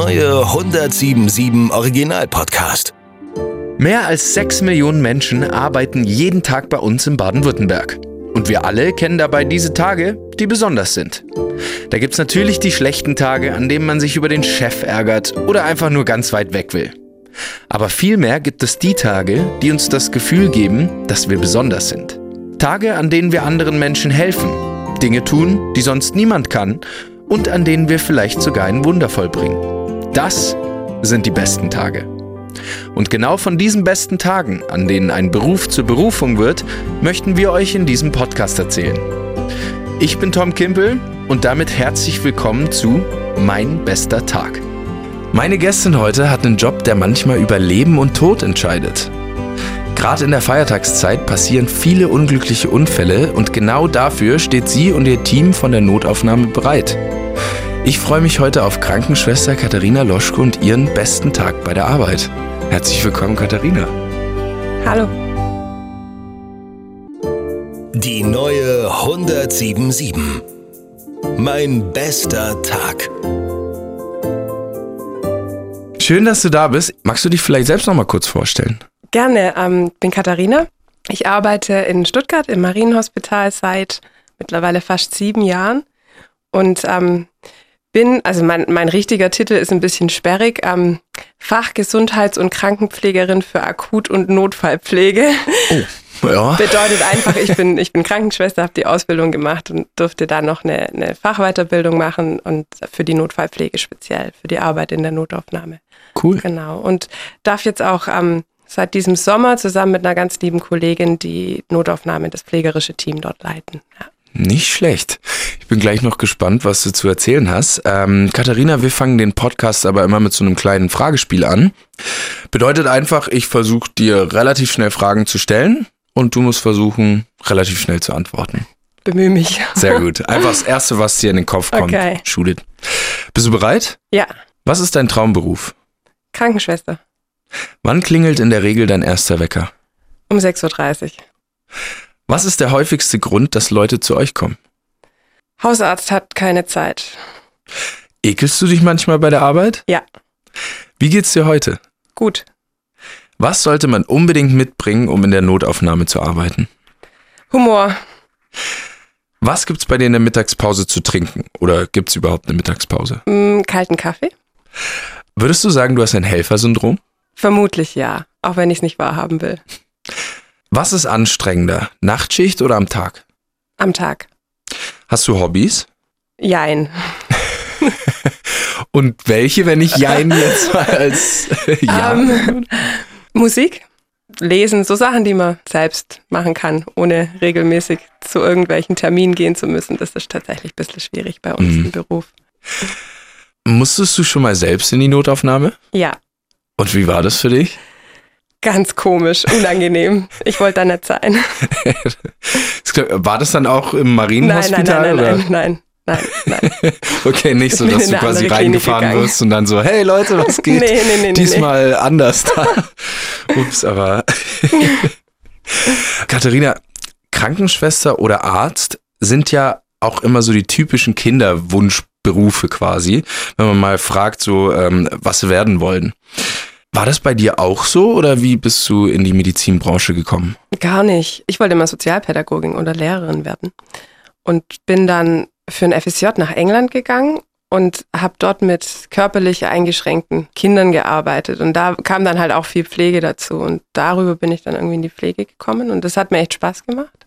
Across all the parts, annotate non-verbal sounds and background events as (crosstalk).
neue 1077 Original Podcast. Mehr als 6 Millionen Menschen arbeiten jeden Tag bei uns in Baden-Württemberg. Und wir alle kennen dabei diese Tage, die besonders sind. Da gibt es natürlich die schlechten Tage, an denen man sich über den Chef ärgert oder einfach nur ganz weit weg will. Aber vielmehr gibt es die Tage, die uns das Gefühl geben, dass wir besonders sind. Tage, an denen wir anderen Menschen helfen, Dinge tun, die sonst niemand kann und an denen wir vielleicht sogar ein Wunder vollbringen. Das sind die besten Tage. Und genau von diesen besten Tagen, an denen ein Beruf zur Berufung wird, möchten wir euch in diesem Podcast erzählen. Ich bin Tom Kimpel und damit herzlich willkommen zu Mein bester Tag. Meine Gästin heute hat einen Job, der manchmal über Leben und Tod entscheidet. Gerade in der Feiertagszeit passieren viele unglückliche Unfälle und genau dafür steht sie und ihr Team von der Notaufnahme bereit. Ich freue mich heute auf Krankenschwester Katharina Loschko und ihren besten Tag bei der Arbeit. Herzlich willkommen, Katharina. Hallo. Die neue 1077. Mein bester Tag. Schön, dass du da bist. Magst du dich vielleicht selbst noch mal kurz vorstellen? Gerne. Ähm, ich bin Katharina. Ich arbeite in Stuttgart im Marienhospital seit mittlerweile fast sieben Jahren und ähm, bin, also mein, mein richtiger Titel ist ein bisschen sperrig, ähm, Fachgesundheits- und Krankenpflegerin für Akut- und Notfallpflege. Oh, ja. (laughs) Bedeutet einfach, ich bin, ich bin Krankenschwester, habe die Ausbildung gemacht und durfte dann noch eine, eine Fachweiterbildung machen und für die Notfallpflege speziell, für die Arbeit in der Notaufnahme. Cool. Genau. Und darf jetzt auch ähm, seit diesem Sommer zusammen mit einer ganz lieben Kollegin die Notaufnahme, das pflegerische Team dort leiten. Ja. Nicht schlecht. Ich bin gleich noch gespannt, was du zu erzählen hast. Ähm, Katharina, wir fangen den Podcast aber immer mit so einem kleinen Fragespiel an. Bedeutet einfach, ich versuche dir relativ schnell Fragen zu stellen und du musst versuchen, relativ schnell zu antworten. Bemühe mich. Sehr (laughs) gut. Einfach das Erste, was dir in den Kopf kommt. Okay. It. Bist du bereit? Ja, Was ist dein Traumberuf? Krankenschwester. Wann klingelt in der Regel dein erster Wecker? Um 6.30 Uhr. Was ist der häufigste Grund, dass Leute zu euch kommen? Hausarzt hat keine Zeit. Ekelst du dich manchmal bei der Arbeit? Ja, Wie geht's dir heute? gut. Was sollte man unbedingt mitbringen, um in der Notaufnahme zu arbeiten? Humor. Was gibt's bei dir in der Mittagspause zu trinken? Oder gibt's überhaupt eine Mittagspause? Mm, kalten Kaffee? Würdest du sagen, du hast ein Helfersyndrom? Vermutlich ja, auch wenn ich es nicht wahrhaben will. Was ist anstrengender? Nachtschicht oder am Tag? Am Tag. Hast du Hobbys? Jein. (laughs) Und welche, wenn ich Jein jetzt mal als Ja? Ähm, Musik, Lesen, so Sachen, die man selbst machen kann, ohne regelmäßig zu irgendwelchen Terminen gehen zu müssen. Das ist tatsächlich ein bisschen schwierig bei uns Mhm. im Beruf. Musstest du schon mal selbst in die Notaufnahme? Ja, Und wie war das für dich? Ganz komisch, unangenehm. Ich wollte da nicht sein. (laughs) War das dann auch im Marienhospital? nein, nein, oder? nein, nein, nein, nein, nein. (laughs) Okay, nicht so, dass du quasi reingefahren wirst und dann so, hey Leute, was (laughs) geht? Nee, nee, nee, nee, Diesmal anders da. Ups, aber. Katharina, Krankenschwester oder Arzt sind ja auch immer so die typischen Kinderwunschberufe quasi, wenn man mal fragt, so, ähm, was sie werden wollen. War das bei dir auch so oder wie bist du in die Medizinbranche gekommen? Gar nicht. Ich wollte immer Sozialpädagogin oder Lehrerin werden und bin dann für ein FSJ nach England gegangen und habe dort mit körperlich eingeschränkten Kindern gearbeitet. Und da kam dann halt auch viel Pflege dazu. Und darüber bin ich dann irgendwie in die Pflege gekommen und das hat mir echt Spaß gemacht.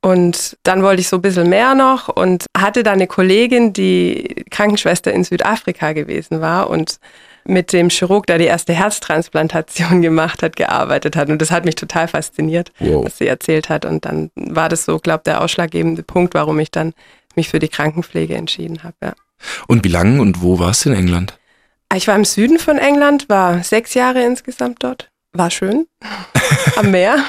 Und dann wollte ich so ein bisschen mehr noch und hatte da eine Kollegin, die Krankenschwester in Südafrika gewesen war und mit dem Chirurg, der die erste Herztransplantation (laughs) gemacht hat, gearbeitet hat. Und das hat mich total fasziniert, Wow. was sie erzählt hat. Und dann war das so, glaube der ausschlaggebende Punkt, warum ich dann mich für die Krankenpflege entschieden habe. Ja. Und wie lange und wo warst du in England? Ich war im Süden von England, war sechs Jahre insgesamt dort. War schön. Am Meer. (laughs)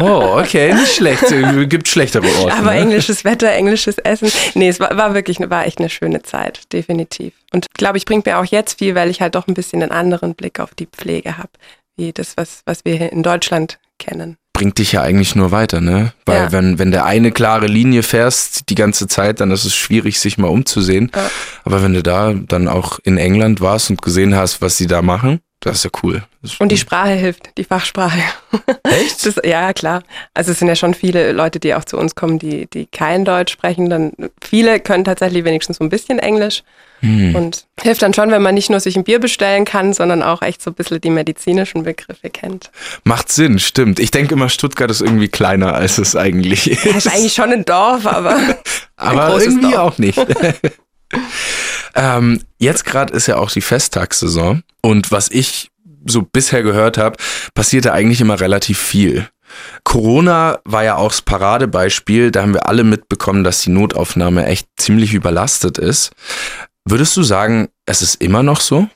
Oh, okay, nicht schlecht. Gibt schlechtere Orte. Aber ne? englisches Wetter, englisches Essen. Nee, es war, war wirklich, war echt eine schöne Zeit, definitiv. Und glaube ich, bringt mir auch jetzt viel, weil ich halt doch ein bisschen einen anderen Blick auf die Pflege habe, wie das, was, was wir hier in Deutschland kennen. bringt dich ja eigentlich nur weiter, ne? Weil Ja. wenn, wenn der eine klare Linie fährst die ganze Zeit, dann ist es schwierig, sich mal umzusehen. Ja. Aber wenn du da dann auch in England warst und gesehen hast, was sie da machen, das ist ja cool. Ist Und die Sprache hilft, die Fachsprache. Echt? (laughs) Das, ja, klar. Also es sind ja schon viele Leute, die auch zu uns kommen, die, die kein Deutsch sprechen. Dann viele können tatsächlich wenigstens so ein bisschen Englisch. Hm. Und hilft dann schon, wenn man nicht nur sich ein Bier bestellen kann, sondern auch echt so ein bisschen die medizinischen Begriffe kennt. Macht Sinn, stimmt. Ich denke immer, Stuttgart ist irgendwie kleiner, als es eigentlich ist. Das ist eigentlich schon ein Dorf, aber (laughs) aber irgendwie Dorf. auch nicht. (laughs) ähm, jetzt gerade ist ja auch die Festtagssaison und was ich so bisher gehört habe, passierte eigentlich immer relativ viel. Corona war ja auch das Paradebeispiel, da haben wir alle mitbekommen, dass die Notaufnahme echt ziemlich überlastet ist. Würdest du sagen, es ist immer noch so?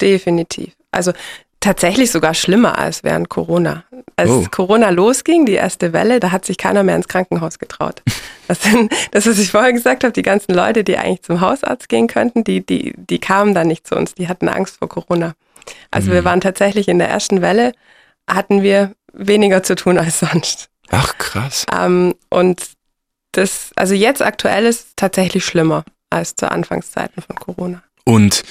definitiv. Also tatsächlich sogar schlimmer als während Corona. Als Oh. Corona losging, die erste Welle, da hat sich keiner mehr ins Krankenhaus getraut. (laughs) Das sind, das, was ich vorher gesagt habe, die ganzen Leute, die eigentlich zum Hausarzt gehen könnten, die, die, die kamen dann nicht zu uns, die hatten Angst vor Corona. Also wir waren tatsächlich in der ersten Welle, hatten wir weniger zu tun als sonst. Ach krass. Ähm, und das, also jetzt aktuell ist es tatsächlich schlimmer als zu Anfangszeiten von Corona. Und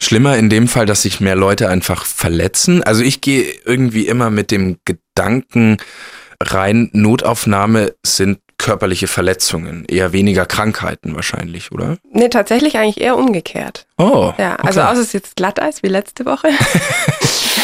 schlimmer in dem Fall, dass sich mehr Leute einfach verletzen. Also ich gehe irgendwie immer mit dem Gedanken rein, Notaufnahme sind körperliche Verletzungen, eher weniger Krankheiten wahrscheinlich, oder? Nee, tatsächlich eigentlich eher umgekehrt. Oh. Ja, also okay. außer es ist jetzt Glatteis wie letzte Woche. (laughs)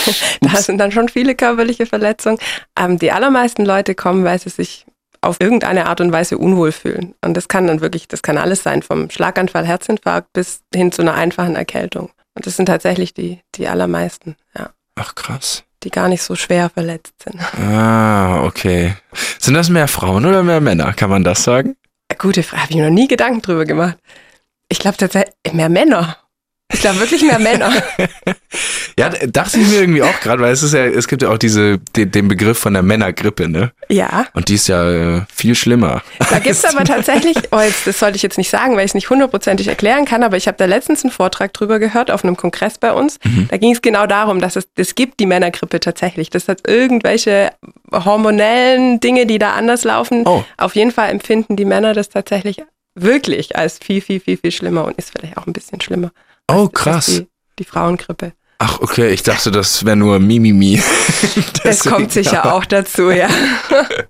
(laughs) da sind dann schon viele körperliche Verletzungen. Ähm, die allermeisten Leute kommen, weil sie sich auf irgendeine Art und Weise unwohl fühlen. Und das kann dann wirklich, das kann alles sein, vom Schlaganfall, Herzinfarkt bis hin zu einer einfachen Erkältung. Und das sind tatsächlich die, die allermeisten, ja, Ach krass. die gar nicht so schwer verletzt sind. Ah, okay. Sind das mehr Frauen oder mehr Männer? Kann man das sagen? Gute Frage, habe ich mir noch nie Gedanken drüber gemacht. Ich glaube tatsächlich mehr Männer. Ich glaube wirklich mehr Männer. (laughs) Ja, dachte ich mir irgendwie auch gerade, weil es ist ja, es gibt ja auch diese, den, den Begriff von der Männergrippe, ne? Ja. Und die ist ja äh, viel schlimmer. Da gibt's (laughs) aber tatsächlich, oh jetzt, das sollte ich jetzt nicht sagen, weil ich es nicht hundertprozentig erklären kann, aber ich habe da letztens einen Vortrag drüber gehört auf einem Kongress bei uns. Da ging es genau darum, dass es das gibt, die Männergrippe tatsächlich. Das hat irgendwelche hormonellen Dinge, die da anders laufen. Oh. Auf jeden Fall empfinden die Männer das tatsächlich wirklich als viel, viel, viel, viel schlimmer und ist vielleicht auch ein bisschen schlimmer. Oh, krass. Die, die Frauengrippe. Ach, okay, ich dachte, das wäre nur Mimimi. (laughs) Das kommt sicher auch dazu, ja. (laughs)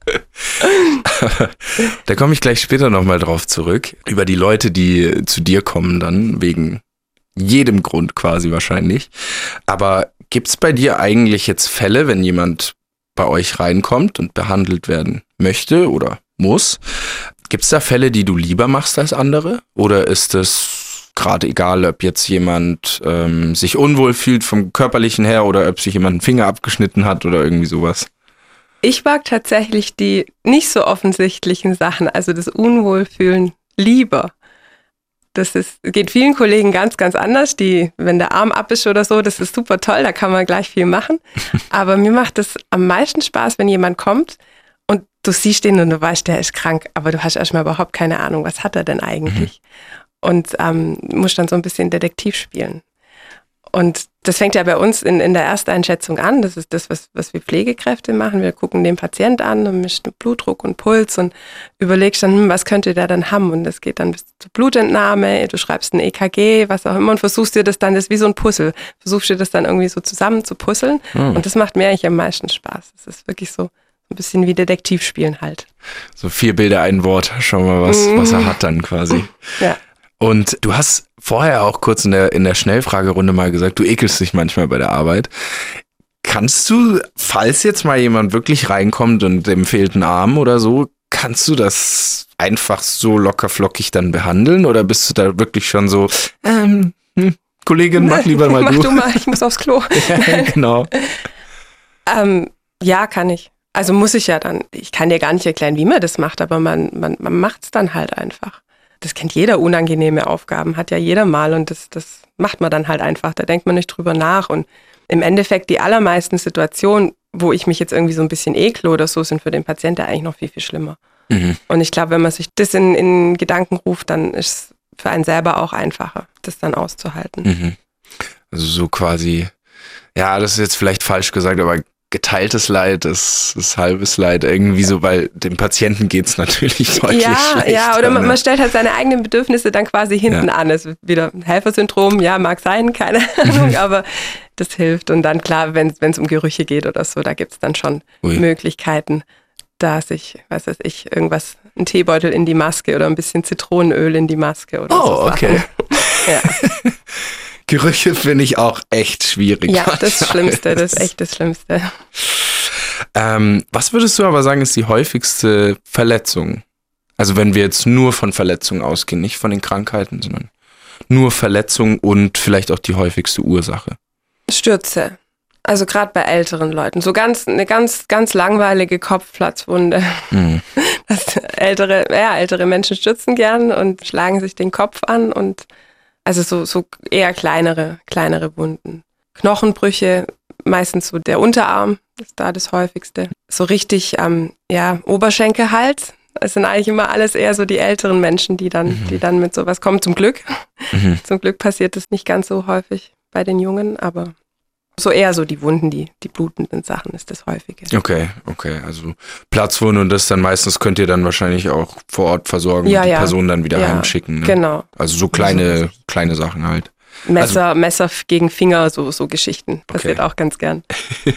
Da komme ich gleich später nochmal drauf zurück. Über die Leute, die zu dir kommen dann, wegen jedem Grund quasi wahrscheinlich. Aber gibt's bei dir eigentlich jetzt Fälle, wenn jemand bei euch reinkommt und behandelt werden möchte oder muss? Gibt's da Fälle, die du lieber machst als andere? Oder ist es gerade egal, ob jetzt jemand ähm, sich unwohl fühlt vom körperlichen her oder ob sich jemand einen Finger abgeschnitten hat oder irgendwie sowas? Ich mag tatsächlich die nicht so offensichtlichen Sachen, also das Unwohlfühlen lieber. Das ist, geht vielen Kollegen ganz, ganz anders. Die, wenn der Arm ab ist oder so, das ist super toll, da kann man gleich viel machen. (laughs) Aber mir macht es am meisten Spaß, wenn jemand kommt und du siehst ihn und du weißt, der ist krank, aber du hast erstmal überhaupt keine Ahnung, was hat er denn eigentlich? Und ähm, musst dann so ein bisschen Detektiv spielen. Und das fängt ja bei uns in, in der Ersteinschätzung an. Das ist das, was, was wir Pflegekräfte machen. Wir gucken den Patient an und mischen Blutdruck und Puls und überlegst dann, hm, was könnte der dann haben? Und das geht dann bis zur Blutentnahme. Du schreibst ein EKG, was auch immer und versuchst dir das dann, das ist wie so ein Puzzle, versuchst dir das dann irgendwie so zusammen zu puzzeln. Hm. Und das macht mir eigentlich am meisten Spaß. Es ist wirklich so ein bisschen wie Detektivspielen halt. So vier Bilder, ein Wort. Schauen wir mal, was, was er hat dann quasi. Ja. Und du hast vorher auch kurz in der, in der Schnellfragerunde mal gesagt, du ekelst dich manchmal bei der Arbeit. Kannst du, falls jetzt mal jemand wirklich reinkommt und dem fehlt ein Arm oder so, kannst du das einfach so locker flockig dann behandeln oder bist du da wirklich schon so, ähm, hm, Kollegin, mach lieber mal (laughs) Mach du. du mal, ich muss aufs Klo. (laughs) ja, genau. (laughs) Ähm, ja, kann ich. Also muss ich ja dann. Ich kann dir gar nicht erklären, wie man das macht, aber man, man, man macht es dann halt einfach. Das kennt jeder unangenehme Aufgaben, hat ja jeder mal und das, das macht man dann halt einfach. Da denkt man nicht drüber nach. Und im Endeffekt die allermeisten Situationen, wo ich mich jetzt irgendwie so ein bisschen ekle oder so, sind für den Patienten eigentlich noch viel, viel schlimmer. Mhm. Und ich glaube, wenn man sich das in, in Gedanken ruft, dann ist es für einen selber auch einfacher, das dann auszuhalten. Mhm. Also so quasi, ja, das ist jetzt vielleicht falsch gesagt, aber geteiltes Leid ist, ist halbes Leid irgendwie so, weil dem Patienten geht's natürlich (laughs) deutlich Ja, schlechter. ja, oder man, ne? man stellt halt seine eigenen Bedürfnisse dann quasi hinten Ja. an. Es ist wieder Helfersyndrom, ja, mag sein, keine (laughs) Ahnung, aber das hilft. Und dann klar, wenn es um Gerüche geht oder so, da gibt's dann schon Ui. Möglichkeiten, da sich, was weiß ich, irgendwas, ein Teebeutel in die Maske oder ein bisschen Zitronenöl in die Maske oder so. Oh, okay. Ja, (laughs) Gerüche finde ich auch echt schwierig. ja, das. Schlimmste, das ist (laughs) echt das Schlimmste. Ähm, was würdest du aber sagen, ist die häufigste Verletzung? Also wenn wir jetzt nur von Verletzungen ausgehen, nicht von den Krankheiten, sondern nur Verletzung und vielleicht auch die häufigste Ursache. Stürze. Also gerade bei älteren Leuten. So ganz, eine ganz, ganz langweilige Kopfplatzwunde. Mhm. (laughs) Ältere, ja, ältere Menschen stürzen gern und schlagen sich den Kopf an und also so, so eher kleinere, kleinere Wunden. Knochenbrüche, meistens so der Unterarm ist da das häufigste. So richtig, ähm, ja, Oberschenkelhals. Es sind eigentlich immer alles eher so die älteren Menschen, die dann, die dann mit sowas kommen. Zum Glück. Mhm. Zum Glück passiert das nicht ganz so häufig bei den Jungen, aber so eher so die Wunden, die, die blutenden Sachen ist das häufige. Okay, okay. Also Platzwunde und das dann meistens könnt ihr dann wahrscheinlich auch vor Ort versorgen Ja, und die ja. Person dann wieder Ja, heimschicken. Ne? Genau. Also so kleine, kleine Sachen halt. Messer, Messer f- gegen Finger, so, so Geschichten. Passiert Okay. auch ganz gern. (laughs)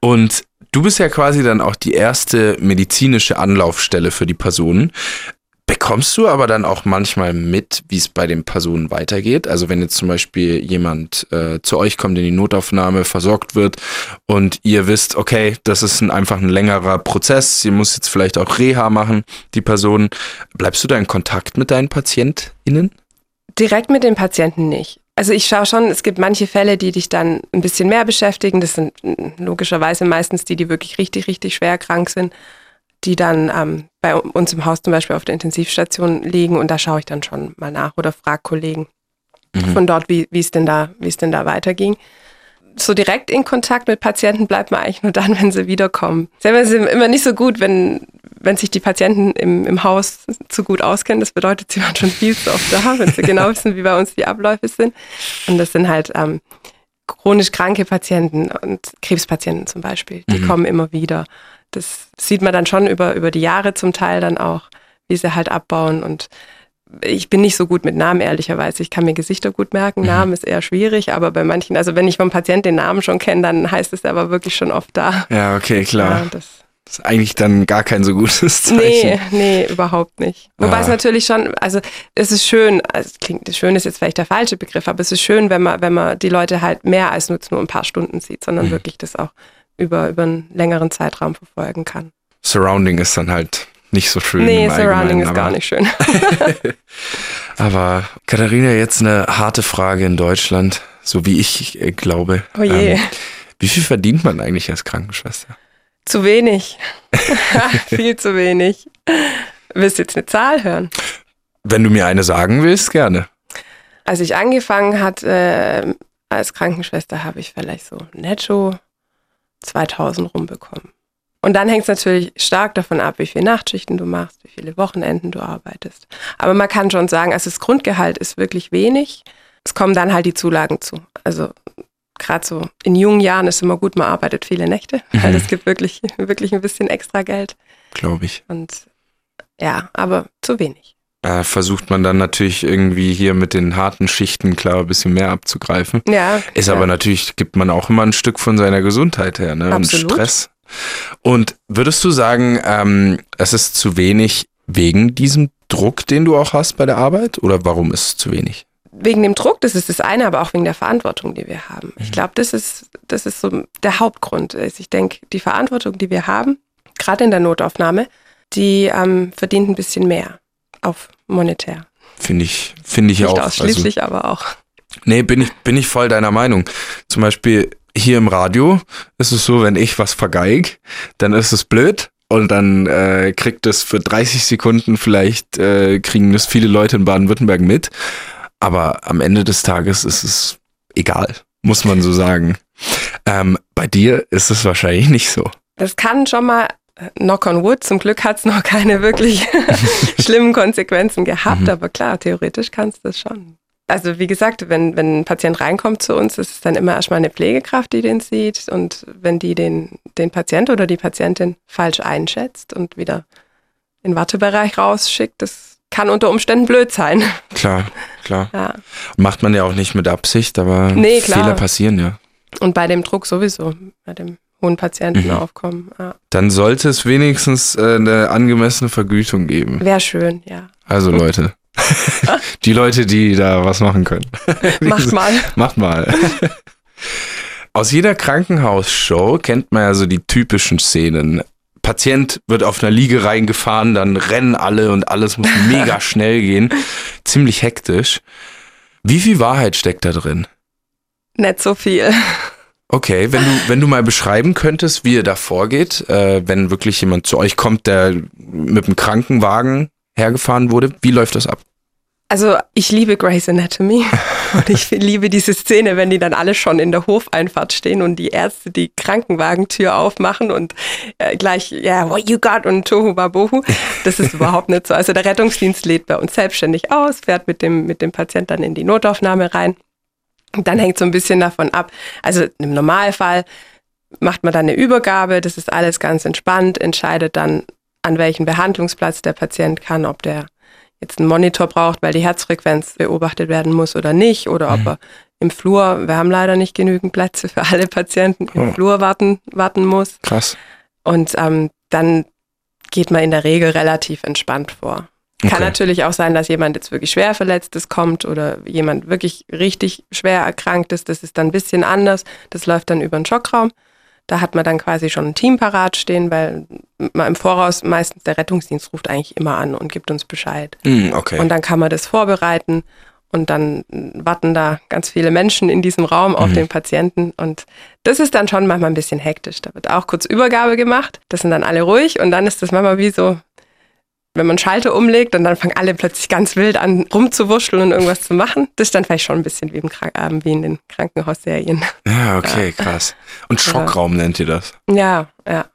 Und du bist ja quasi dann auch die erste medizinische Anlaufstelle für die Personen. Bekommst du aber dann auch manchmal mit, wie es bei den Personen weitergeht? Also wenn jetzt zum Beispiel jemand äh, zu euch kommt in die Notaufnahme, versorgt wird und ihr wisst, okay, das ist ein, einfach ein längerer Prozess, sie muss jetzt vielleicht auch Reha machen, die Person. Bleibst du da in Kontakt mit deinen PatientInnen? Direkt mit den Patienten nicht. Also ich schaue schon, es gibt manche Fälle, die dich dann ein bisschen mehr beschäftigen. Das sind mm, logischerweise meistens die, die wirklich richtig, richtig schwer krank sind, die dann ähm, bei uns im Haus zum Beispiel auf der Intensivstation liegen und da schaue ich dann schon mal nach oder frage Kollegen Mhm. von dort, wie es denn da, wie es denn da weiterging. So direkt in Kontakt mit Patienten bleibt man eigentlich nur dann, wenn sie wiederkommen. Selber ist immer nicht so gut, wenn, wenn sich die Patienten im, im Haus zu gut auskennen. Das bedeutet, sie waren schon viel zu oft da, wenn sie genau wissen, wie bei uns die Abläufe sind. Und das sind halt ähm, chronisch kranke Patienten und Krebspatienten zum Beispiel. Die Mhm. kommen immer wieder. Das sieht man dann schon über, über die Jahre zum Teil dann auch, wie sie halt abbauen. Und ich bin nicht so gut mit Namen, ehrlicherweise. Ich kann mir Gesichter gut merken. Mhm. Namen ist eher schwierig, aber bei manchen, also wenn ich vom Patienten den Namen schon kenne, dann heißt es aber wirklich schon oft da. Ja, okay, klar. Ja, das, Das ist eigentlich dann gar kein so gutes Zeichen. nee, nee, überhaupt nicht. Wobei Ah. es natürlich schon, also es ist schön, also es klingt, schön ist jetzt vielleicht der falsche Begriff, aber es ist schön, wenn man, wenn man die Leute halt mehr als nur, nur ein paar Stunden sieht, sondern Mhm. wirklich das auch über, über einen längeren Zeitraum verfolgen kann. Surrounding ist dann halt nicht so schön. nee, im Surrounding ist gar nicht schön. (laughs) (laughs) Aber Katharina, jetzt eine harte Frage in Deutschland, so wie ich äh, glaube. Oh je. Ähm, wie viel verdient man eigentlich als Krankenschwester? Zu wenig. (laughs) Viel zu wenig. Willst du jetzt eine Zahl hören? Wenn du mir eine sagen willst, gerne. Als ich angefangen hat äh, als Krankenschwester, habe ich vielleicht so netto 2000 rumbekommen. Und dann hängt es natürlich stark davon ab, wie viele Nachtschichten du machst, wie viele Wochenenden du arbeitest. Aber man kann schon sagen, also das Grundgehalt ist wirklich wenig. Es kommen dann halt die Zulagen zu. Also gerade so in jungen Jahren ist immer gut, man arbeitet viele Nächte, weil Mhm. es gibt wirklich, wirklich ein bisschen extra Geld. Glaube ich. Und ja, aber zu wenig. Äh, versucht man dann natürlich irgendwie hier mit den harten Schichten klar ein bisschen mehr abzugreifen. Ja. Ist ja. aber natürlich, gibt man auch immer ein Stück von seiner Gesundheit her, ne? Absolut. Und Stress. Und würdest du sagen, ähm, es ist zu wenig wegen diesem Druck, den du auch hast bei der Arbeit? Oder warum ist es zu wenig? wegen dem Druck, das ist das eine, aber auch wegen der Verantwortung, die wir haben. Ich glaube, das ist, das ist so der Hauptgrund. ist. Ich denke, die Verantwortung, die wir haben, gerade in der Notaufnahme, die ähm, verdient ein bisschen mehr auf monetär. Finde ich, finde ich Nicht auch. Also, ausschließlich, aber auch. nee, bin ich, bin ich voll deiner Meinung. Zum Beispiel hier im Radio ist es so, wenn ich was vergeig, dann ist es blöd. Und dann äh, kriegt es für 30 Sekunden vielleicht, äh, kriegen das viele Leute in Baden-Württemberg mit. Aber am Ende des Tages ist es egal, muss man so sagen. Ähm, bei dir ist es wahrscheinlich nicht so. Das kann schon mal, knock on wood, zum Glück hat es noch keine wirklich (laughs) schlimmen Konsequenzen gehabt, Mhm. aber klar, theoretisch kannst du das schon. Also wie gesagt, wenn, wenn ein Patient reinkommt zu uns, ist es dann immer erstmal eine Pflegekraft, die den sieht. Und wenn die den, den Patient oder die Patientin falsch einschätzt und wieder in den Wartebereich rausschickt, das kann unter Umständen blöd sein. Klar, klar. Ja. Macht man ja auch nicht mit Absicht, aber Nee. Fehler passieren ja. Und bei dem Druck sowieso, bei dem hohen Patientenaufkommen. Ja. Dann sollte es wenigstens äh, eine angemessene Vergütung geben. Wäre schön, ja. Also Leute. (laughs) die Leute, die da was machen können. (laughs) Macht mal. Macht mal. Aus jeder Krankenhausshow kennt man ja so die typischen Szenen. Patient wird auf einer Liege reingefahren, dann rennen alle und alles muss (laughs) mega schnell gehen. Ziemlich hektisch. Wie viel Wahrheit steckt da drin? Nicht so viel. Okay, wenn du, wenn du mal beschreiben könntest, wie ihr da vorgeht, äh, wenn wirklich jemand zu euch kommt, der mit dem Krankenwagen hergefahren wurde, wie läuft das ab? Also ich liebe Grey's Anatomy (laughs) und ich liebe diese Szene, wenn die dann alle schon in der Hofeinfahrt stehen und die Ärzte die Krankenwagentür aufmachen und äh, gleich, ja, yeah, what you got und Tohu Babohu. Das ist überhaupt nicht so. Also der Rettungsdienst lädt bei uns selbstständig aus, fährt mit dem, mit dem Patient dann in die Notaufnahme rein. Und dann hängt so ein bisschen davon ab. Also im Normalfall macht man dann eine Übergabe, das ist alles ganz entspannt, entscheidet dann, an welchen Behandlungsplatz der Patient kann, ob der jetzt einen Monitor braucht, weil die Herzfrequenz beobachtet werden muss oder nicht, oder ob mhm. er im Flur, wir haben leider nicht genügend Plätze für alle Patienten, im oh. Flur warten, warten muss. Krass. Und ähm, dann geht man in der Regel relativ entspannt vor. Okay. Kann natürlich auch sein, dass jemand jetzt wirklich schwer verletztes kommt oder jemand wirklich richtig schwer erkrankt ist. Das ist dann ein bisschen anders. Das läuft dann über den Schockraum. Da hat man dann quasi schon ein Team parat stehen, weil man im Voraus meistens der Rettungsdienst ruft eigentlich immer an und gibt uns Bescheid. Mm, okay. Und dann kann man das vorbereiten und dann warten da ganz viele Menschen in diesem Raum auf mhm. den Patienten und das ist dann schon manchmal ein bisschen hektisch. Da wird auch kurz Übergabe gemacht, das sind dann alle ruhig und dann ist das manchmal wie so wenn man Schalter umlegt und dann fangen alle plötzlich ganz wild an rumzuwurschteln und irgendwas zu machen. Das ist dann vielleicht schon ein bisschen wie, im Krank äh, wie in den Krankenhausserien. Ja, okay, krass. Und Schockraum nennt ihr das? Ja, ja.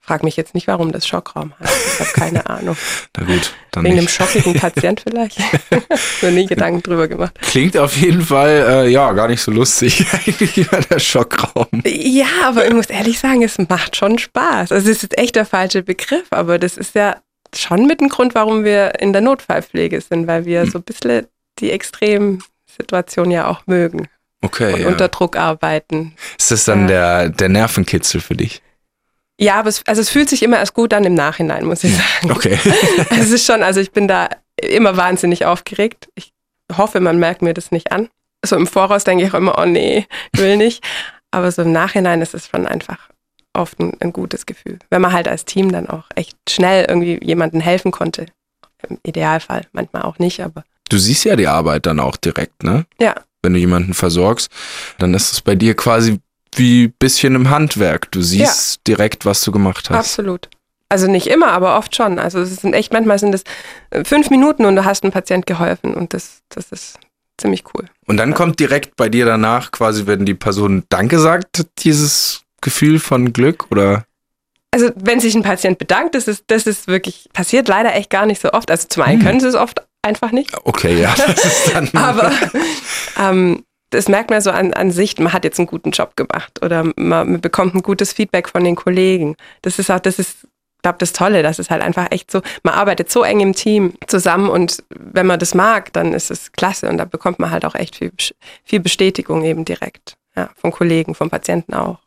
Frag mich jetzt nicht, warum das Schockraum heißt. Ich habe keine (laughs) Ahnung. Na gut, dann Wegen nicht. einem schockigen Patient vielleicht. (laughs) Mir nie Gedanken drüber gemacht. Klingt auf jeden Fall, äh, ja, gar nicht so lustig, (laughs) eigentlich über der Schockraum. Ja, aber ich muss ehrlich sagen, es macht schon Spaß. Also es ist echt der falsche Begriff, aber das ist ja schon mit ein Grund, warum wir in der Notfallpflege sind, weil wir hm. so ein bisschen die Extremsituation ja auch mögen. Okay. Und ja. unter Druck arbeiten. Ist das dann ja. der, der Nervenkitzel für dich? Ja, aber es, also es fühlt sich immer erst gut an im Nachhinein, muss ich sagen. Okay. (laughs) es ist schon, also ich bin da immer wahnsinnig aufgeregt. Ich hoffe, man merkt mir das nicht an. So im Voraus denke ich auch immer, oh nee, will nicht. Aber so im Nachhinein ist es schon einfach oft ein, ein, gutes Gefühl. Wenn man halt als Team dann auch echt schnell irgendwie jemandem helfen konnte. Im Idealfall, manchmal auch nicht, aber. Du siehst ja die Arbeit dann auch direkt, ne? Ja. Wenn du jemanden versorgst, dann ist es bei dir quasi wie ein bisschen im Handwerk. Du siehst ja. direkt, was du gemacht hast. Absolut. Also nicht immer, aber oft schon. Also es sind echt, manchmal sind es äh, fünf Minuten und du hast einem Patient geholfen und das, das ist ziemlich cool. Und dann ja. kommt direkt bei dir danach quasi, wenn die Person Danke sagt, dieses Gefühl von Glück oder? Also wenn sich ein Patient bedankt, das ist, das ist wirklich, passiert leider echt gar nicht so oft. Also zum einen hm. können sie es oft einfach nicht. Okay, ja. Das ist (laughs) dann Aber (laughs) ähm, das merkt man so an, an sich, man hat jetzt einen guten Job gemacht oder man, man bekommt ein gutes Feedback von den Kollegen. Das ist auch, das ist, ich glaube, das Tolle, das ist halt einfach echt so, man arbeitet so eng im Team zusammen und wenn man das mag, dann ist es klasse und da bekommt man halt auch echt viel, viel Bestätigung eben direkt. Ja, von Kollegen, von Patienten auch.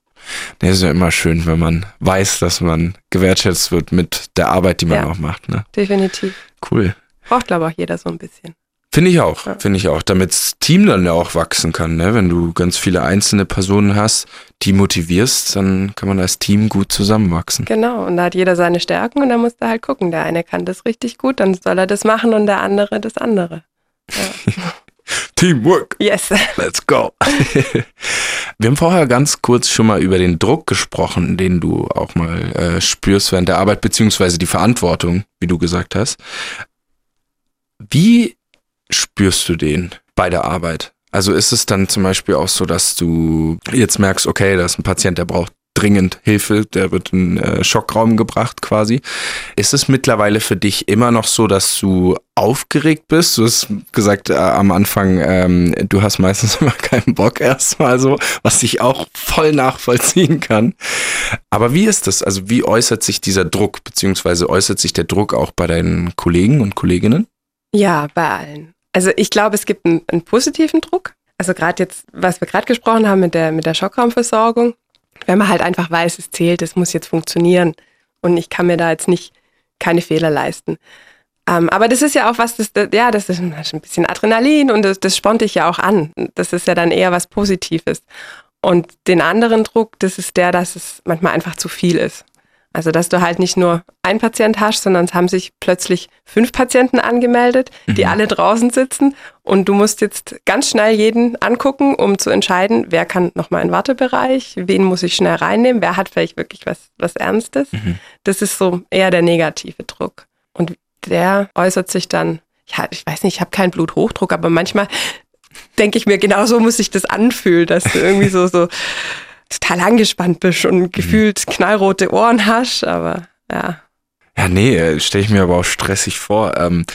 Das ist ja immer schön, wenn man weiß, dass man gewertschätzt wird mit der Arbeit, die man ja, auch macht. Ne? Definitiv. Cool. Braucht, glaube ich, auch jeder so ein bisschen. Finde ich auch, ja. finde ich auch, damit das Team dann ja auch wachsen kann. Ne? Wenn du ganz viele einzelne Personen hast, die motivierst, dann kann man als Team gut zusammenwachsen. Genau, und da hat jeder seine Stärken und da musst du halt gucken. Der eine kann das richtig gut, dann soll er das machen und der andere das andere. Ja. (laughs) Teamwork. Yes. Let's go. Wir haben vorher ganz kurz schon mal über den Druck gesprochen, den du auch mal äh, spürst während der Arbeit, beziehungsweise die Verantwortung, wie du gesagt hast. Wie spürst du den bei der Arbeit? Also ist es dann zum Beispiel auch so, dass du jetzt merkst, okay, da ist ein Patient, der braucht dringend Hilfe, der wird in äh, Schockraum gebracht quasi. Ist es mittlerweile für dich immer noch so, dass du aufgeregt bist? Du hast gesagt äh, am Anfang, ähm, du hast meistens (laughs) immer keinen Bock erstmal so, was ich auch voll nachvollziehen kann. Aber wie ist das? Also wie äußert sich dieser Druck, beziehungsweise äußert sich der Druck auch bei deinen Kollegen und Kolleginnen? Ja, bei allen. Also ich glaube, es gibt einen, einen positiven Druck. Also gerade jetzt, was wir gerade gesprochen haben mit der, mit der Schockraumversorgung, wenn man halt einfach weiß, es zählt, es muss jetzt funktionieren und ich kann mir da jetzt nicht keine Fehler leisten. Ähm, aber das ist ja auch was, das, das, ja, das ist ein bisschen Adrenalin und das, das spornt dich ja auch an. Das ist ja dann eher was Positives. Und den anderen Druck, das ist der, dass es manchmal einfach zu viel ist. Also, dass du halt nicht nur ein Patient hast, sondern es haben sich plötzlich fünf Patienten angemeldet, die mhm. alle draußen sitzen und du musst jetzt ganz schnell jeden angucken, um zu entscheiden, wer kann nochmal in den Wartebereich, wen muss ich schnell reinnehmen, wer hat vielleicht wirklich was, was Ernstes. Mhm. Das ist so eher der negative Druck. Und der äußert sich dann, ja, ich weiß nicht, ich habe keinen Bluthochdruck, aber manchmal (laughs) denke ich mir, genauso muss sich das anfühlen, dass du irgendwie so, so total angespannt bist und mhm. gefühlt knallrote Ohren hast, aber ja. Ja, nee, äh, stelle ich mir aber auch stressig vor. Ähm,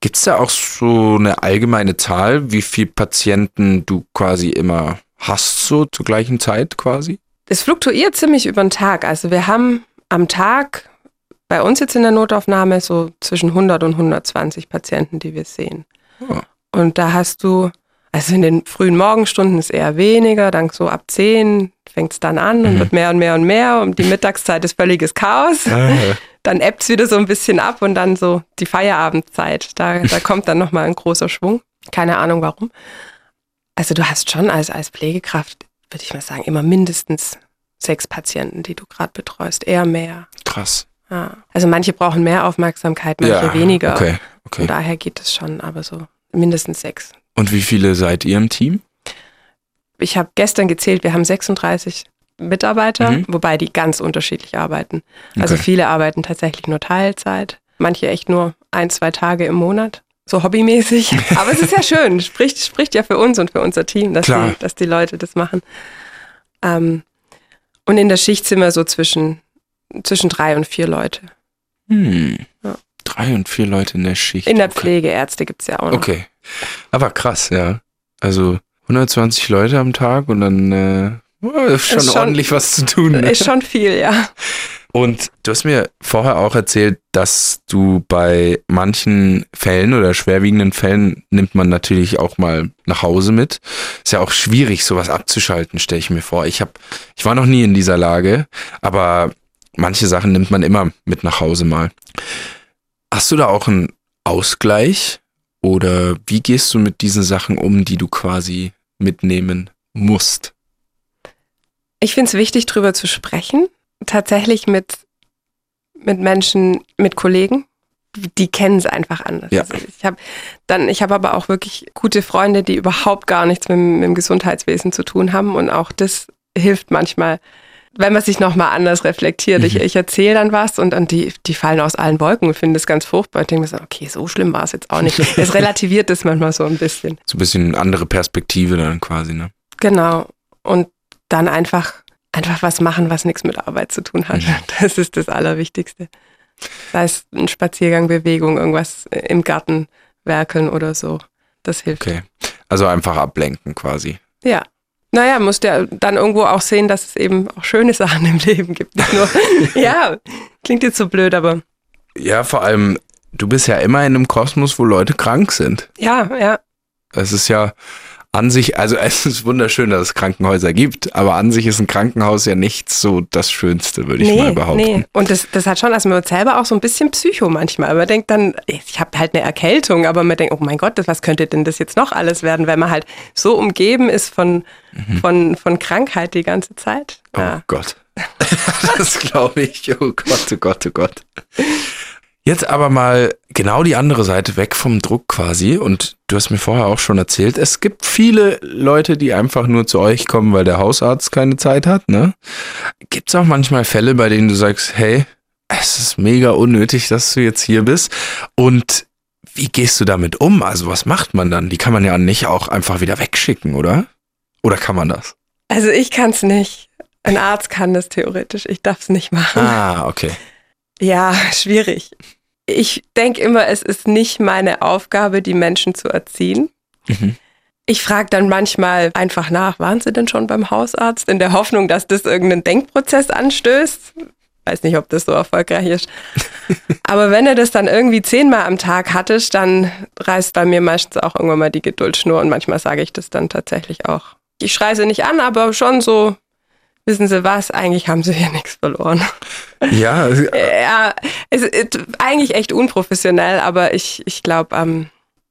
Gibt es da auch so eine allgemeine Zahl, wie viele Patienten du quasi immer hast, so zur gleichen Zeit quasi? Es fluktuiert ziemlich über den Tag. Also wir haben am Tag bei uns jetzt in der Notaufnahme so zwischen 100 und 120 Patienten, die wir sehen. Oh. Und da hast du also in den frühen Morgenstunden ist eher weniger, dann so ab 10 fängt es dann an und mhm. wird mehr und mehr und mehr. Und die Mittagszeit ist völliges Chaos. Ah. Dann ebbt es wieder so ein bisschen ab und dann so die Feierabendzeit. Da, da kommt dann nochmal ein großer Schwung. Keine Ahnung warum. Also du hast schon als, als Pflegekraft, würde ich mal sagen, immer mindestens sechs Patienten, die du gerade betreust. Eher mehr. Krass. Ja. Also manche brauchen mehr Aufmerksamkeit, manche ja, weniger. Okay, okay. Von daher geht es schon, aber so mindestens sechs. Und wie viele seid ihr im Team? Ich habe gestern gezählt, wir haben 36 Mitarbeiter, mhm. wobei die ganz unterschiedlich arbeiten. Also okay. viele arbeiten tatsächlich nur Teilzeit, manche echt nur ein, zwei Tage im Monat, so hobbymäßig. (laughs) Aber es ist ja schön, spricht, spricht ja für uns und für unser Team, dass, die, dass die Leute das machen. Ähm, und in der Schicht sind wir so zwischen, zwischen drei und vier Leute. Hm. Ja. Drei und vier Leute in der Schicht. In der Pflege, Ärzte gibt es ja auch noch. Okay. Aber krass, ja. Also 120 Leute am Tag und dann äh, ist schon, ist schon ordentlich was zu tun. Ne? Ist schon viel, ja. Und du hast mir vorher auch erzählt, dass du bei manchen Fällen oder schwerwiegenden Fällen nimmt man natürlich auch mal nach Hause mit. Ist ja auch schwierig, sowas abzuschalten, stelle ich mir vor. Ich habe, ich war noch nie in dieser Lage, aber manche Sachen nimmt man immer mit nach Hause mal. Hast du da auch einen Ausgleich? Oder wie gehst du mit diesen Sachen um, die du quasi mitnehmen musst? Ich finde es wichtig, darüber zu sprechen. Tatsächlich mit, mit Menschen, mit Kollegen. Die kennen es einfach anders. Ja. Also ich habe dann, ich habe aber auch wirklich gute Freunde, die überhaupt gar nichts mit, mit dem Gesundheitswesen zu tun haben. Und auch das hilft manchmal, wenn man sich nochmal anders reflektiert. Mhm. Ich, ich erzähle dann was und, und die, die fallen aus allen Wolken und finden das ganz furchtbar. Ich denke mir so, okay, so schlimm war es jetzt auch nicht. (laughs) es relativiert das manchmal so ein bisschen. So ein bisschen andere Perspektive dann quasi, ne? Genau. Und dann einfach, einfach was machen, was nichts mit Arbeit zu tun hat. Mhm. (laughs) Das ist das Allerwichtigste. Sei es ein Spaziergang, Bewegung, irgendwas im Garten werkeln oder so. Das hilft. Okay. Also einfach ablenken quasi. Ja. Naja, musst ja dann irgendwo auch sehen, dass es eben auch schöne Sachen im (laughs) Leben gibt. (laughs) Ja, klingt jetzt so blöd, aber. Ja, vor allem, du bist ja immer in einem Kosmos, wo Leute krank sind. Ja, ja. Es ist ja, an sich, also (laughs) es ist wunderschön, dass es Krankenhäuser gibt, aber an sich ist ein Krankenhaus ja nicht so das Schönste, würde ich nee, mal behaupten. Nee. Und das, das hat schon, also man selber auch so ein bisschen Psycho manchmal. Man denkt dann, ich habe halt eine Erkältung, aber man denkt, oh mein Gott, was könnte denn das jetzt noch alles werden, weil man halt so umgeben ist von, mhm. von, von Krankheit die ganze Zeit. Oh ja. Gott. (laughs) das glaube ich. Oh Gott, oh Gott, oh Gott. Jetzt aber mal genau die andere Seite weg vom Druck quasi. Und du hast mir vorher auch schon erzählt, es gibt viele Leute, die einfach nur zu euch kommen, weil der Hausarzt keine Zeit hat. Ne? Gibt es auch manchmal Fälle, bei denen du sagst, hey, es ist mega unnötig, dass du jetzt hier bist. Und wie gehst du damit um? Also was macht man dann? Die kann man ja nicht auch einfach wieder wegschicken, oder? Oder kann man das? Also ich kann es nicht. Ein Arzt kann das theoretisch, ich darf es nicht machen. Ah, okay. Ja, schwierig. Ich denke immer, es ist nicht meine Aufgabe, die Menschen zu erziehen. Mhm. Ich frage dann manchmal einfach nach, waren Sie denn schon beim Hausarzt? In der Hoffnung, dass das irgendeinen Denkprozess anstößt. Weiß nicht, ob das so erfolgreich ist. (laughs) Aber wenn er das dann irgendwie zehnmal am Tag hattest, dann reißt bei mir meistens auch irgendwann mal die Geduldsschnur und manchmal sage ich das dann tatsächlich auch. Ich schreie sie nicht an, aber schon so, wissen Sie was, eigentlich haben Sie hier nichts verloren. Ja, (laughs) Ja, es ist eigentlich echt unprofessionell, aber ich, ich glaube, ähm,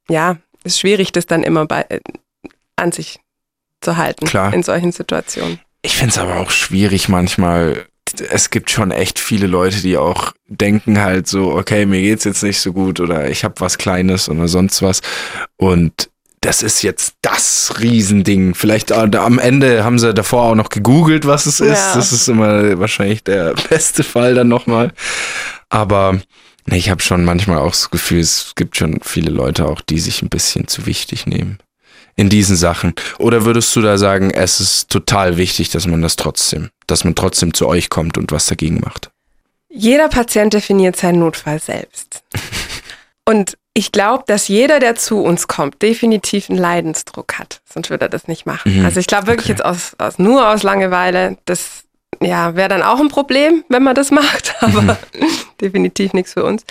ja, es ist schwierig, das dann immer bei, äh, an sich zu halten Klar. in solchen Situationen. ich finde es aber auch schwierig manchmal. Es gibt schon echt viele Leute, die auch denken halt so, okay, mir geht's jetzt nicht so gut oder ich habe was Kleines oder sonst was. Und das ist jetzt das Riesending. Vielleicht äh, am Ende haben sie davor auch noch gegoogelt, was es ist. Ja. Das ist immer wahrscheinlich der (laughs) beste Fall dann nochmal. Aber nee, ich habe schon manchmal auch das Gefühl, es gibt schon viele Leute auch, die sich ein bisschen zu wichtig nehmen in diesen Sachen? Oder würdest du da sagen, es ist total wichtig, dass man das trotzdem, dass man trotzdem zu euch kommt und was dagegen macht? Jeder Patient definiert seinen Notfall selbst. (laughs) Und ich glaube, dass jeder, der zu uns kommt, definitiv einen Leidensdruck hat. Sonst würde er das nicht machen. Mhm. Also ich glaube wirklich Okay. jetzt aus, aus, nur aus Langeweile, das ja, wäre dann auch ein Problem, wenn man das (laughs) macht, aber (laughs) definitiv nichts für uns.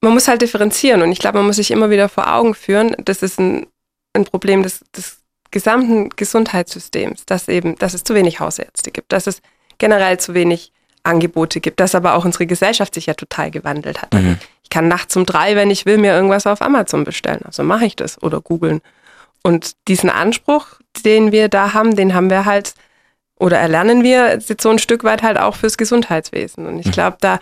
Man muss halt differenzieren und ich glaube, man muss sich immer wieder vor Augen führen, das ist ein, ein Problem des, des gesamten Gesundheitssystems, dass eben, dass es zu wenig Hausärzte gibt, dass es generell zu wenig Angebote gibt, dass aber auch unsere Gesellschaft sich ja total gewandelt hat. Also Mhm. Ich kann nachts um drei, wenn ich will, mir irgendwas auf Amazon bestellen. Also mache ich das oder googeln. Und diesen Anspruch, den wir da haben, den haben wir halt oder erlernen wir jetzt so ein Stück weit halt auch fürs Gesundheitswesen. Und ich Mhm. glaube, da,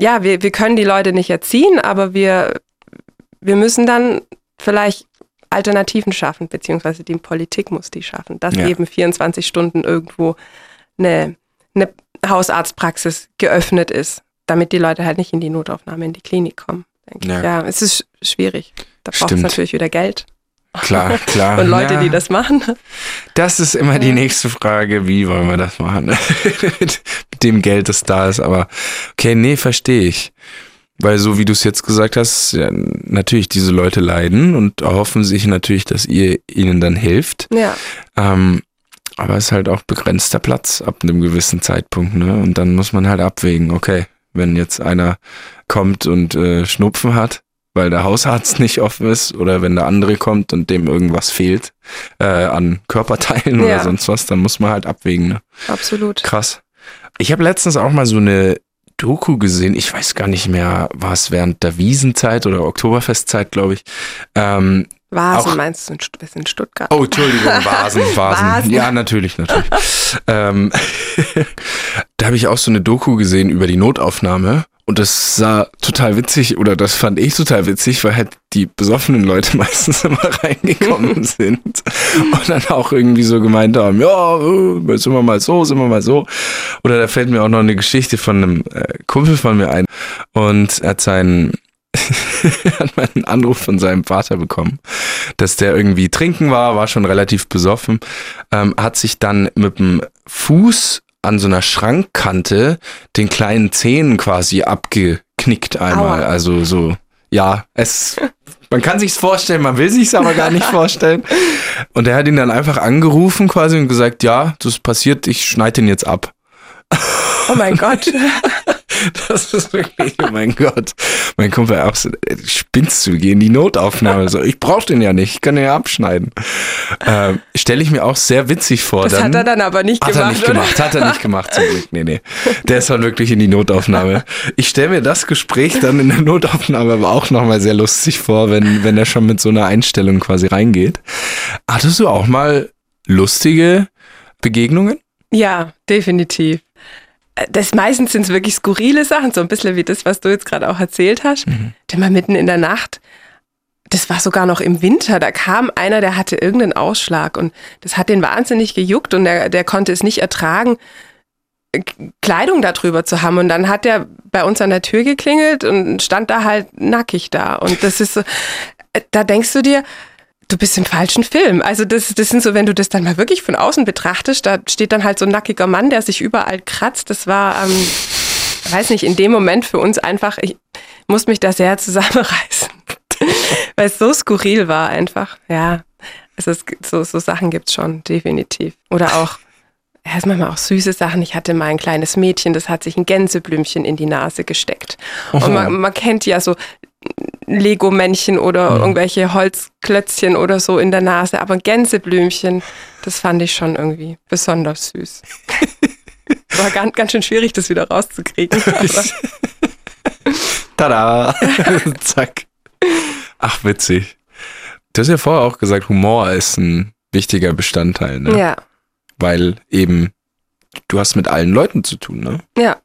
ja, wir, wir können die Leute nicht erziehen, aber wir, wir müssen dann vielleicht Alternativen schaffen, beziehungsweise die Politik muss die schaffen, dass Ja. eben 24 Stunden irgendwo eine, eine Hausarztpraxis geöffnet ist, damit die Leute halt nicht in die Notaufnahme in die Klinik kommen. Denke Ja. ich. ja, es ist sch- schwierig. Da braucht es natürlich wieder Geld Klar, klar. (laughs) und Leute, Ja, die das machen. Das ist immer die nächste Frage, wie wollen wir das machen? (laughs) Mit dem Geld, das da ist, aber okay, nee, verstehe ich. Weil so wie du es jetzt gesagt hast, ja, natürlich diese Leute leiden und erhoffen sich natürlich, dass ihr ihnen dann hilft. Ja, Ähm, aber es ist halt auch begrenzter Platz ab einem gewissen Zeitpunkt, ne? Und dann muss man halt abwägen, okay, wenn jetzt einer kommt und äh, Schnupfen hat, weil der Hausarzt (laughs) nicht offen ist, oder wenn der andere kommt und dem irgendwas fehlt äh, an Körperteilen oder Ja. sonst was, dann muss man halt abwägen, ne? absolut. Krass. Ich habe letztens auch mal so eine Doku gesehen, ich weiß gar nicht mehr, war es während der Wiesenzeit oder Oktoberfestzeit, glaube ich. Ähm, Vasen Auch- meinst du, wir sind in Stuttgart. Oh, Entschuldigung, Vasen, (laughs) Vasen. Vasen. Ja, natürlich, natürlich. (laughs) ähm, (laughs) da habe ich auch so eine Doku gesehen über die Notaufnahme und das sah total witzig oder das fand ich total witzig, weil halt die besoffenen Leute meistens immer reingekommen sind und dann auch irgendwie so gemeint haben, ja, äh, sind wir mal so, sind wir mal so. Oder da fällt mir auch noch eine Geschichte von einem äh, Kumpel von mir ein und er hat seinen (laughs) hat mal einen Anruf von seinem Vater bekommen, dass der irgendwie trinken war, war schon relativ besoffen, ähm, hat sich dann mit dem Fuß an so einer Schrankkante den kleinen Zehen quasi abgeknickt einmal. Aua. Also so, ja, es, man kann sich's vorstellen, man will sich's aber gar nicht (laughs) vorstellen. Und er hat ihn dann einfach angerufen quasi und gesagt, ja, das ist passiert, ich schneide ihn jetzt ab. Oh mein Gott. (laughs) (laughs) Das ist wirklich, oh mein Gott. Mein Kumpel auch so, ey, spinnst du, geh in die Notaufnahme. So, ich brauch den ja nicht, ich kann den ja abschneiden. Ähm, Stelle ich mir auch sehr witzig vor. Das dann. hat er dann aber nicht Hat gemacht. er nicht oder? gemacht, hat er nicht gemacht zum Glück. Nee, nee. Der ist dann wirklich in die Notaufnahme. Ich stelle mir das Gespräch dann in der Notaufnahme aber auch nochmal sehr lustig vor, wenn, wenn er schon mit so einer Einstellung quasi reingeht. Hattest du auch mal lustige Begegnungen? Ja, definitiv. Äh, Das meistens sind es wirklich skurrile Sachen, so ein bisschen wie das, was du jetzt gerade auch erzählt hast. Mhm. Denn mal mitten in der Nacht, das war sogar noch im Winter, da kam einer, der hatte irgendeinen Ausschlag und das hat den wahnsinnig gejuckt und der, der konnte es nicht ertragen, Kleidung darüber zu haben. Und dann hat er bei uns an der Tür geklingelt und stand da halt nackig da. Und das ist so, äh, da denkst du dir, du bist im falschen Film. Also das, das sind so, wenn du das dann mal wirklich von außen betrachtest, da steht dann halt so ein nackiger Mann, der sich überall kratzt. Das war, ähm, weiß nicht, in dem Moment für uns einfach, ich musste mich da sehr zusammenreißen, (laughs) weil es so skurril war einfach. Ja, also es, so, so Sachen gibt's schon, definitiv. Oder auch, ja, es manchmal auch süße Sachen. Ich hatte mal ein kleines Mädchen, das hat sich ein Gänseblümchen in die Nase gesteckt. Und man, (laughs) man kennt ja so Lego-Männchen oder Mhm. irgendwelche Holzklötzchen oder so in der Nase, aber Gänseblümchen, das fand ich schon irgendwie besonders süß. (laughs) War ganz, ganz schön schwierig, das wieder rauszukriegen. (laughs) Tada! (laughs) Zack. Ach, witzig. Du hast ja vorher auch gesagt, Humor ist ein wichtiger Bestandteil, ne? ja, Weil eben du hast mit allen Leuten zu tun, ne? ja,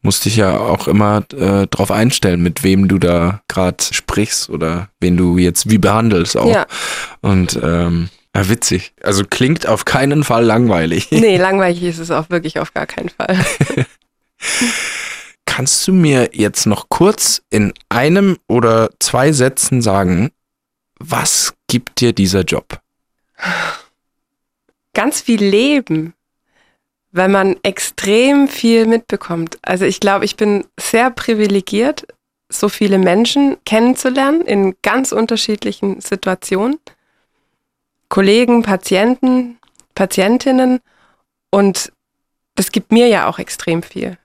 Musst dich ja auch immer äh, drauf einstellen, mit wem du da gerade sprichst oder wen du jetzt wie behandelst auch. ja. Und ähm, ja, witzig. Also klingt auf keinen Fall langweilig. Nee, (laughs) langweilig ist es auch wirklich auf gar keinen Fall. (laughs) Kannst du mir jetzt noch kurz in einem oder zwei Sätzen sagen, was gibt dir dieser Job? Ganz viel Leben, weil man extrem viel mitbekommt. Also ich glaube, ich bin sehr privilegiert, so viele Menschen kennenzulernen in ganz unterschiedlichen Situationen. Kollegen, Patienten, Patientinnen. Und das gibt mir ja auch extrem viel,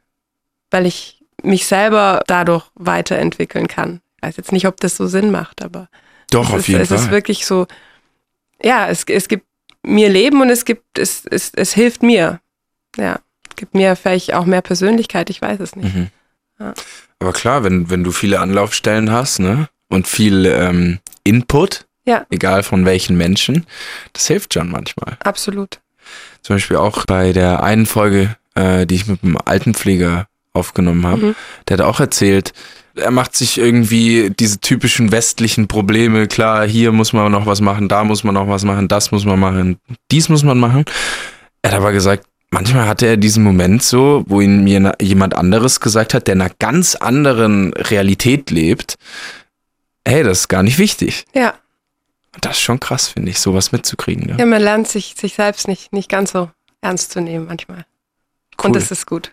weil ich mich selber dadurch weiterentwickeln kann. Ich weiß jetzt nicht, ob das so Sinn macht, aber Doch, es auf ist, jeden es Fall. ist wirklich so, ja, es, es gibt mir Leben und es gibt, es, es, es hilft mir. Ja, gibt mir vielleicht auch mehr Persönlichkeit, ich weiß es nicht. Mhm. Ja. Aber klar, wenn, wenn du viele Anlaufstellen hast, ne? Und viel ähm, Input, Ja. egal von welchen Menschen, das hilft schon manchmal. Absolut. Zum Beispiel auch bei der einen Folge, äh, die ich mit einem Altenpfleger aufgenommen habe, Mhm. der hat auch erzählt, er macht sich irgendwie diese typischen westlichen Probleme, klar, hier muss man noch was machen, da muss man noch was machen, das muss man machen, dies muss man machen. Er hat aber gesagt, manchmal hatte er diesen Moment so, wo ihn mir jemand anderes gesagt hat, der in einer ganz anderen Realität lebt, hey, das ist gar nicht wichtig. Ja. Und das ist schon krass, finde ich, sowas mitzukriegen. Ne? ja, man lernt sich, sich selbst nicht, nicht ganz so ernst zu nehmen manchmal. Und Cool. das ist gut.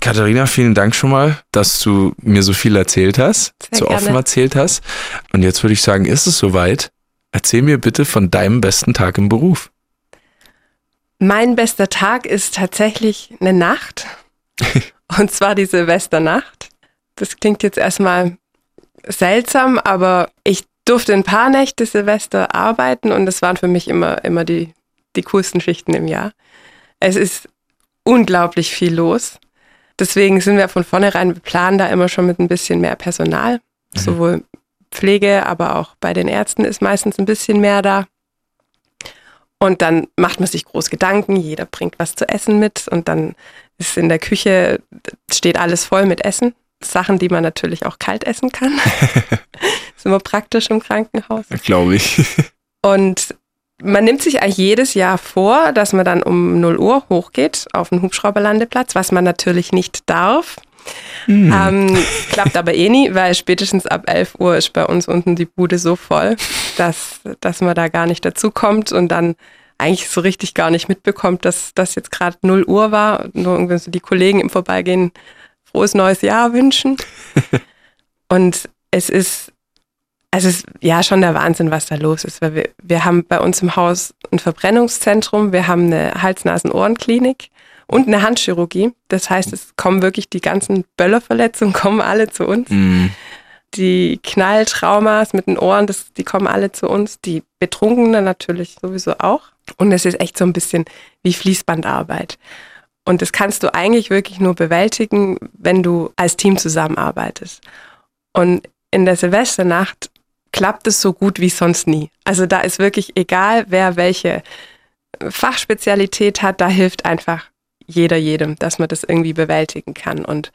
Katharina, vielen Dank schon mal, dass du mir so viel erzählt hast, Sehr so gerne. offen erzählt hast. Und jetzt würde ich sagen, ist es soweit? Erzähl mir bitte von deinem besten Tag im Beruf. Mein bester Tag ist tatsächlich eine Nacht. (laughs) Und zwar die Silvesternacht. Das klingt jetzt erstmal seltsam, aber ich durfte ein paar Nächte Silvester arbeiten und das waren für mich immer, immer die, die coolsten Schichten im Jahr. Es ist unglaublich viel los. Deswegen sind wir von vornherein, wir planen da immer schon mit ein bisschen mehr Personal. Sowohl Pflege, aber auch bei den Ärzten ist meistens ein bisschen mehr da. Und dann macht man sich groß Gedanken, jeder bringt was zu essen mit und dann ist in der Küche, steht alles voll mit Essen. Sachen, die man natürlich auch kalt essen kann. (laughs) (laughs) ist immer praktisch im Krankenhaus. Glaube ich. (laughs) Und man nimmt sich eigentlich jedes Jahr vor, dass man dann um 0 Uhr hochgeht auf den Hubschrauberlandeplatz, was man natürlich nicht darf. Ähm, klappt aber eh nie, weil spätestens ab 11 Uhr ist bei uns unten die Bude so voll, dass, dass man da gar nicht dazu kommt und dann eigentlich so richtig gar nicht mitbekommt, dass das jetzt gerade 0 Uhr war. Nur irgendwie so die Kollegen im Vorbeigehen frohes neues Jahr wünschen. (laughs) Und es ist, also es ist ja schon der Wahnsinn, was da los ist. Weil wir, wir haben bei uns im Haus ein Verbrennungszentrum, wir haben eine Hals-Nasen-Ohren-Klinik und eine Handchirurgie. Das heißt, es kommen wirklich die ganzen Böllerverletzungen, (laughs) kommen alle zu uns. Mm, Die Knalltraumas mit den Ohren, das, die kommen alle zu uns. Die Betrunkenen natürlich sowieso auch. Und es ist echt so ein bisschen wie Fließbandarbeit. Und das kannst du eigentlich wirklich nur bewältigen, wenn du als Team zusammenarbeitest. Und in der Silvesternacht klappt es so gut wie sonst nie. Also da ist wirklich egal, wer welche Fachspezialität hat, da hilft einfach jeder jedem, dass man das irgendwie bewältigen kann. Und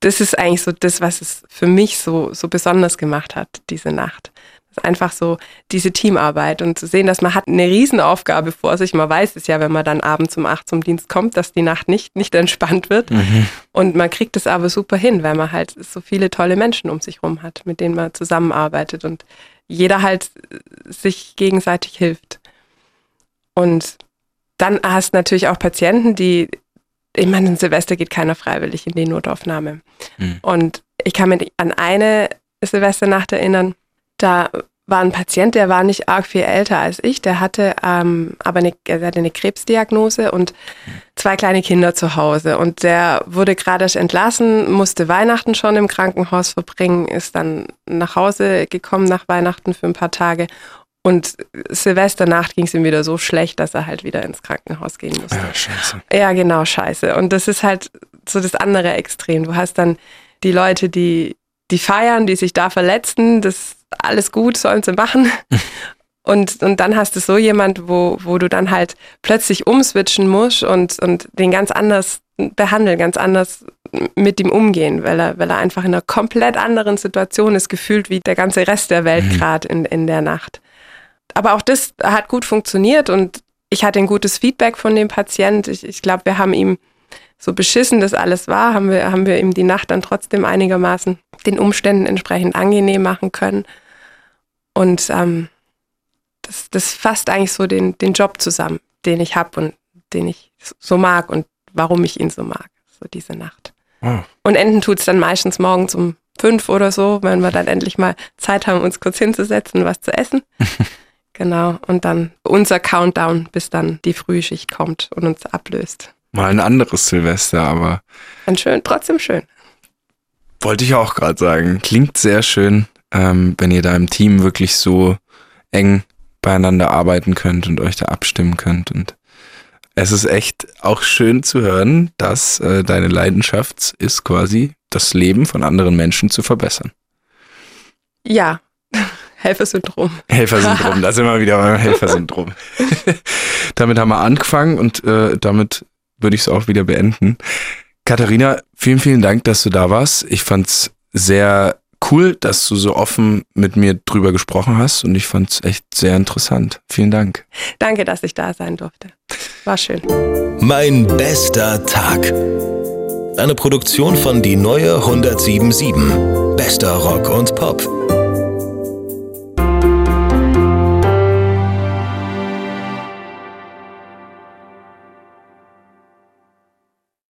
das ist eigentlich so das, was es für mich so, so besonders gemacht hat, diese Nacht. Das ist einfach so diese Teamarbeit und zu sehen, dass man hat eine Riesenaufgabe vor sich. Man weiß es ja, wenn man dann abends um acht zum Dienst kommt, dass die Nacht nicht, nicht entspannt wird. mhm. Und man kriegt es aber super hin, weil man halt so viele tolle Menschen um sich rum hat, mit denen man zusammenarbeitet. Und jeder halt sich gegenseitig hilft. Und dann hast du natürlich auch Patienten, die, ich meine, in Silvester geht keiner freiwillig in die Notaufnahme. Mhm. Und ich kann mich an eine Silvesternacht erinnern, da war ein Patient, der war nicht arg viel älter als ich, der hatte ähm, aber eine, er hatte eine Krebsdiagnose und zwei kleine Kinder zu Hause. Und der wurde gerade entlassen, musste Weihnachten schon im Krankenhaus verbringen, ist dann nach Hause gekommen nach Weihnachten für ein paar Tage. Und Silvesternacht ging es ihm wieder so schlecht, dass er halt wieder ins Krankenhaus gehen musste. Ja, scheiße. Ja, genau, scheiße. Und das ist halt so das andere Extrem. Du hast dann die Leute, die, die feiern, die sich da verletzen, das alles gut, sollen sie machen. (laughs) Und, und dann hast du so jemand, wo, wo du dann halt plötzlich umswitchen musst und, und den ganz anders behandeln, ganz anders mit ihm umgehen, weil er, weil er einfach in einer komplett anderen Situation ist, gefühlt wie der ganze Rest der Welt mhm. gerade in, in der Nacht. Aber auch das hat gut funktioniert und ich hatte ein gutes Feedback von dem Patient. Ich, ich glaube, wir haben ihm so beschissen das alles war, haben wir, haben wir ihm die Nacht dann trotzdem einigermaßen den Umständen entsprechend angenehm machen können. Und ähm, das, das fasst eigentlich so den, den Job zusammen, den ich habe und den ich so mag und warum ich ihn so mag, so diese Nacht. Oh. Und enden tut es dann meistens morgens um fünf oder so, wenn wir dann endlich mal Zeit haben, uns kurz hinzusetzen, was zu essen. (laughs) genau. Und dann unser Countdown, bis dann die Frühschicht kommt und uns ablöst. Mal ein anderes Silvester, aber. Ein schön, trotzdem schön. Wollte ich auch gerade sagen. Klingt sehr schön ähm, wenn ihr da im Team wirklich so eng beieinander arbeiten könnt und euch da abstimmen könnt. Und es ist echt auch schön zu hören, dass äh, deine Leidenschaft ist quasi, das Leben von anderen Menschen zu verbessern. Ja, Helfersyndrom. Helfersyndrom, da sind wir wieder beim Helfersyndrom. (laughs) damit haben wir angefangen und äh, damit würde ich es auch wieder beenden. Katharina, vielen, vielen Dank, dass du da warst. Ich fand es sehr cool, dass du so offen mit mir drüber gesprochen hast und ich fand es echt sehr interessant. Vielen Dank. Danke, dass ich da sein durfte. War schön. Mein bester Tag. Eine Produktion von Die Neue 1077. Bester Rock und Pop.